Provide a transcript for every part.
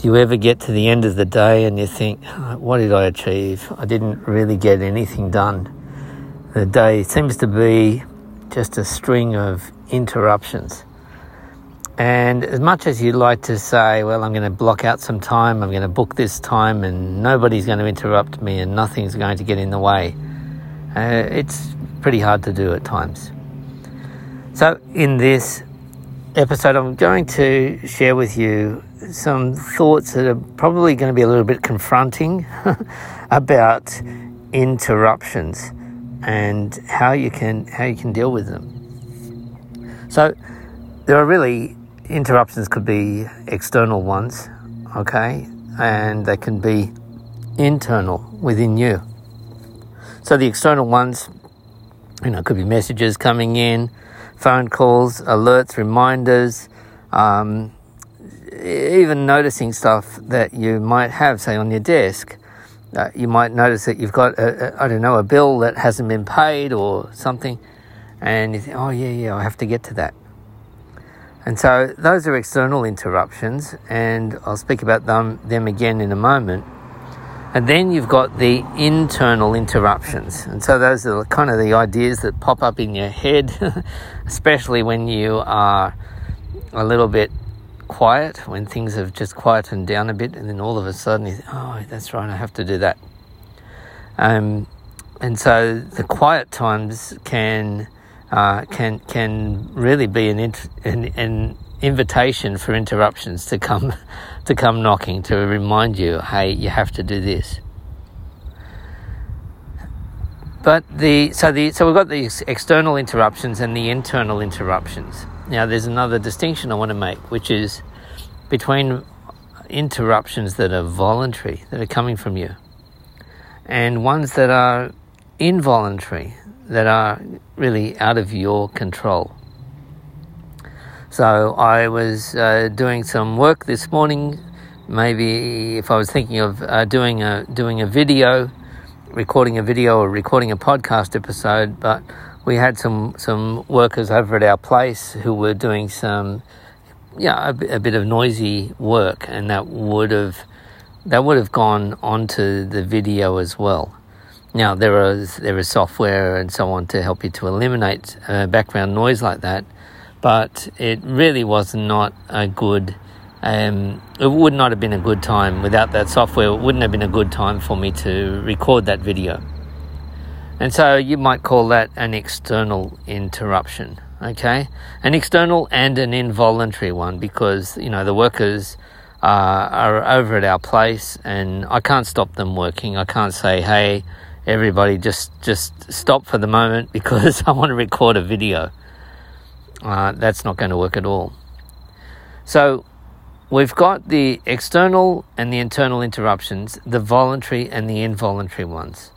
Do you ever get to the end of the day and you think, what did I achieve? I didn't really get anything done. The day seems to be just a string of interruptions. And as much as you'd like to say, well, I'm going to block out some time, I'm going to book this time, and nobody's going to interrupt me and nothing's going to get in the way, uh, it's pretty hard to do at times. So, in this episode, I'm going to share with you some thoughts that are probably going to be a little bit confronting about interruptions and how you can how you can deal with them. So there are really interruptions could be external ones, okay, and they can be internal within you. So the external ones, you know, could be messages coming in, phone calls, alerts, reminders, um, even noticing stuff that you might have, say, on your desk. Uh, you might notice that you've got, I don't know, a bill that hasn't been paid or something, and you think, oh, yeah, yeah, I have to get to that. And so those are external interruptions, and I'll speak about them, them again in a moment. And then you've got the internal interruptions. And so those are kind of the ideas that pop up in your head, especially when you are a little bit quiet, when things have just quietened down a bit, and then all of a sudden you think, oh, that's right, I have to do that. Um, and so the quiet times can uh, can can really be an, an, an invitation for interruptions to come to come knocking to remind you, hey, you have to do this. But the so the so we've got these external interruptions and the internal interruptions. Now, there's another distinction I want to make, which is between interruptions that are voluntary, that are coming from you, and ones that are involuntary, that are really out of your control. So I was uh, doing some work this morning. Maybe if I was thinking of uh, doing a doing a video, recording a video or recording a podcast episode, but we had some some workers over at our place who were doing some yeah a, a bit of noisy work and that would have that would have gone onto the video as well. Now there is there is software and so on to help you to eliminate uh, background noise like that but it really was not a good um, it would not have been a good time. Without that software it wouldn't have been a good time for me to record that video and so you might call that an external interruption, okay? An external and an involuntary one because, you know, the workers uh, are over at our place and I can't stop them working. I can't say, hey, everybody just, just stop for the moment because I want to record a video. Uh, that's not going to work at all. So we've got the external and the internal interruptions, the voluntary and the involuntary ones.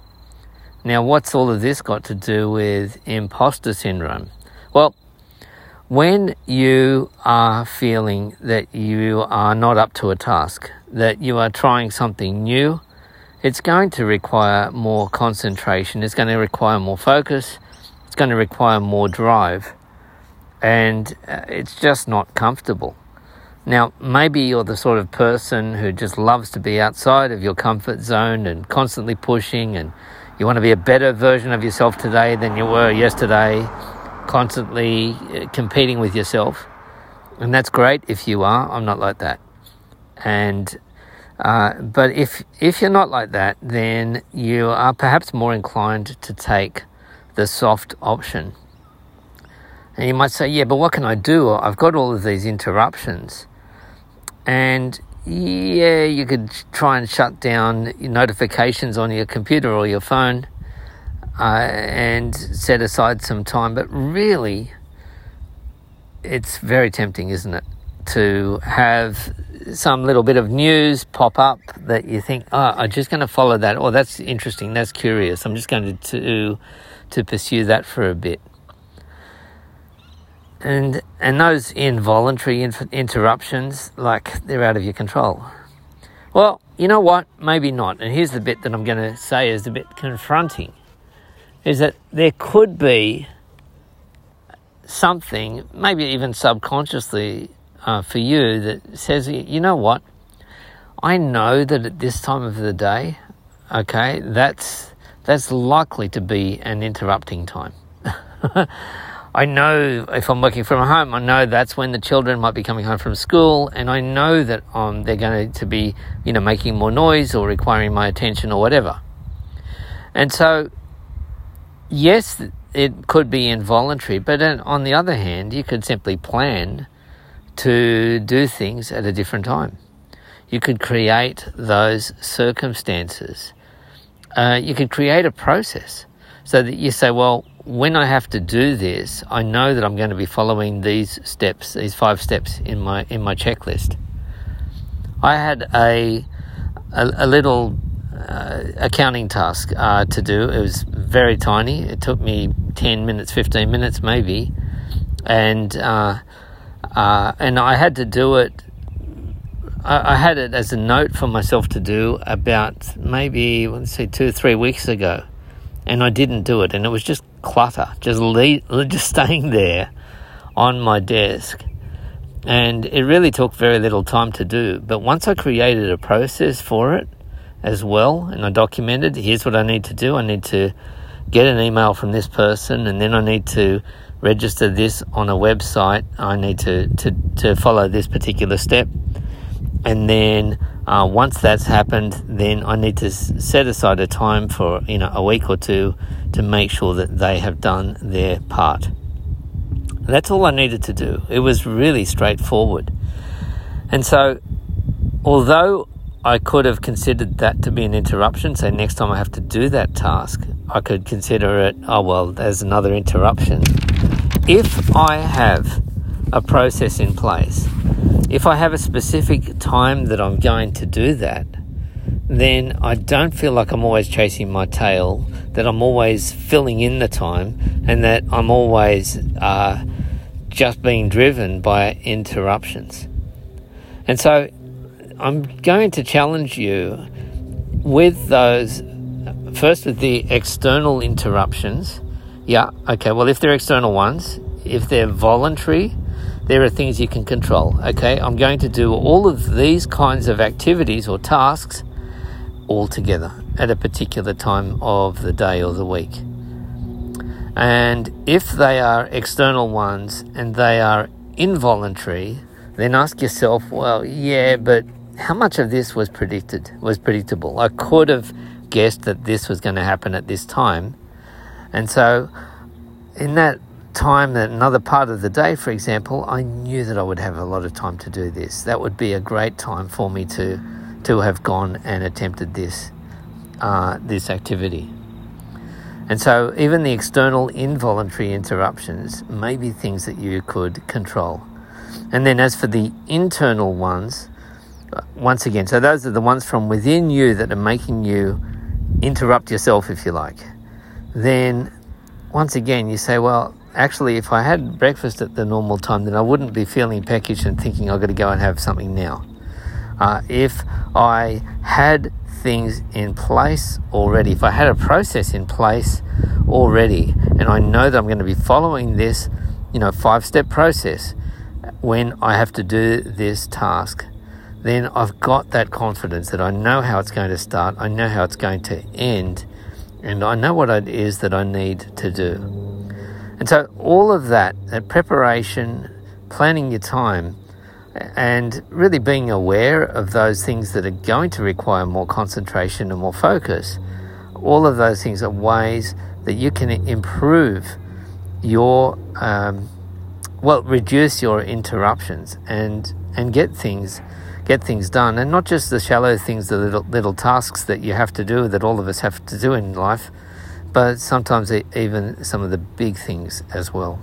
Now, what's all of this got to do with imposter syndrome? Well, when you are feeling that you are not up to a task, that you are trying something new, it's going to require more concentration, it's going to require more focus, it's going to require more drive, and uh, it's just not comfortable. Now, maybe you're the sort of person who just loves to be outside of your comfort zone and constantly pushing and you want to be a better version of yourself today than you were yesterday, constantly uh, competing with yourself. And that's great if you are. I'm not like that. And uh, but if if you're not like that, then you are perhaps more inclined to take the soft option. And you might say, yeah, but what can I do? I've got all of these interruptions. And yeah, you could try and shut down notifications on your computer or your phone uh, and set aside some time. But really, it's very tempting, isn't it? To have some little bit of news pop up that you think, oh, I'm just going to follow that. Oh, that's interesting. That's curious. I'm just going to, to, to pursue that for a bit and and those involuntary inf- interruptions, like they're out of your control. Well, you know what? Maybe not. And here's the bit that I'm going to say is a bit confronting: is that there could be something, maybe even subconsciously uh, for you, that says, you know what? I know that at this time of the day, okay, that's that's likely to be an interrupting time. I know if I'm working from home, I know that's when the children might be coming home from school, and I know that um, they're going to be, you know, making more noise or requiring my attention or whatever. And so, yes, it could be involuntary, but on the other hand, you could simply plan to do things at a different time. You could create those circumstances. Uh, you could create a process so that you say, well, when I have to do this, I know that I'm going to be following these steps, these five steps in my in my checklist. I had a a, a little uh, accounting task uh, to do. It was very tiny. It took me ten minutes, fifteen minutes, maybe, and uh, uh and I had to do it. I, I had it as a note for myself to do about maybe let's say two, or three weeks ago and I didn't do it, and it was just clutter, just leave, just staying there on my desk, and it really took very little time to do. But once I created a process for it as well, and I documented, here's what I need to do. I need to get an email from this person, and then I need to register this on a website. I need to to to follow this particular step, and then uh, once that's happened, then I need to set aside a time for you know a week or two to make sure that they have done their part. That's all I needed to do. It was really straightforward, and so although I could have considered that to be an interruption, so next time I have to do that task, I could consider it. Oh well, there's another interruption. If I have a process in place if I have a specific time that I'm going to do that, then I don't feel like I'm always chasing my tail, that I'm always filling in the time, and that I'm always uh, just being driven by interruptions. And so I'm going to challenge you with those, first with the external interruptions. Yeah, okay, well, if they're external ones, if they're voluntary, there are things you can control. Okay, I'm going to do all of these kinds of activities or tasks all together at a particular time of the day or the week. And if they are external ones and they are involuntary, then ask yourself, well, yeah, but how much of this was predicted, was predictable? I could have guessed that this was going to happen at this time. And so, in that time that another part of the day, for example, I knew that I would have a lot of time to do this. That would be a great time for me to to have gone and attempted this uh, this activity. And so, even the external involuntary interruptions may be things that you could control. And then, as for the internal ones, uh, once again, so those are the ones from within you that are making you interrupt yourself, if you like. Then, once again, you say, well, actually, if I had breakfast at the normal time, then I wouldn't be feeling peckish and thinking I've got to go and have something now. Uh, if I had things in place already, if I had a process in place already, and I know that I'm going to be following this, you know, five step process when I have to do this task, then I've got that confidence that I know how it's going to start, I know how it's going to end, and I know what it is that I need to do. And so, all of that, that preparation, planning your time, and really being aware of those things that are going to require more concentration and more focus, all of those things are ways that you can improve your, um, well, reduce your interruptions and and get things get things done, and not just the shallow things, the little little tasks that you have to do that all of us have to do in life but sometimes even some of the big things as well.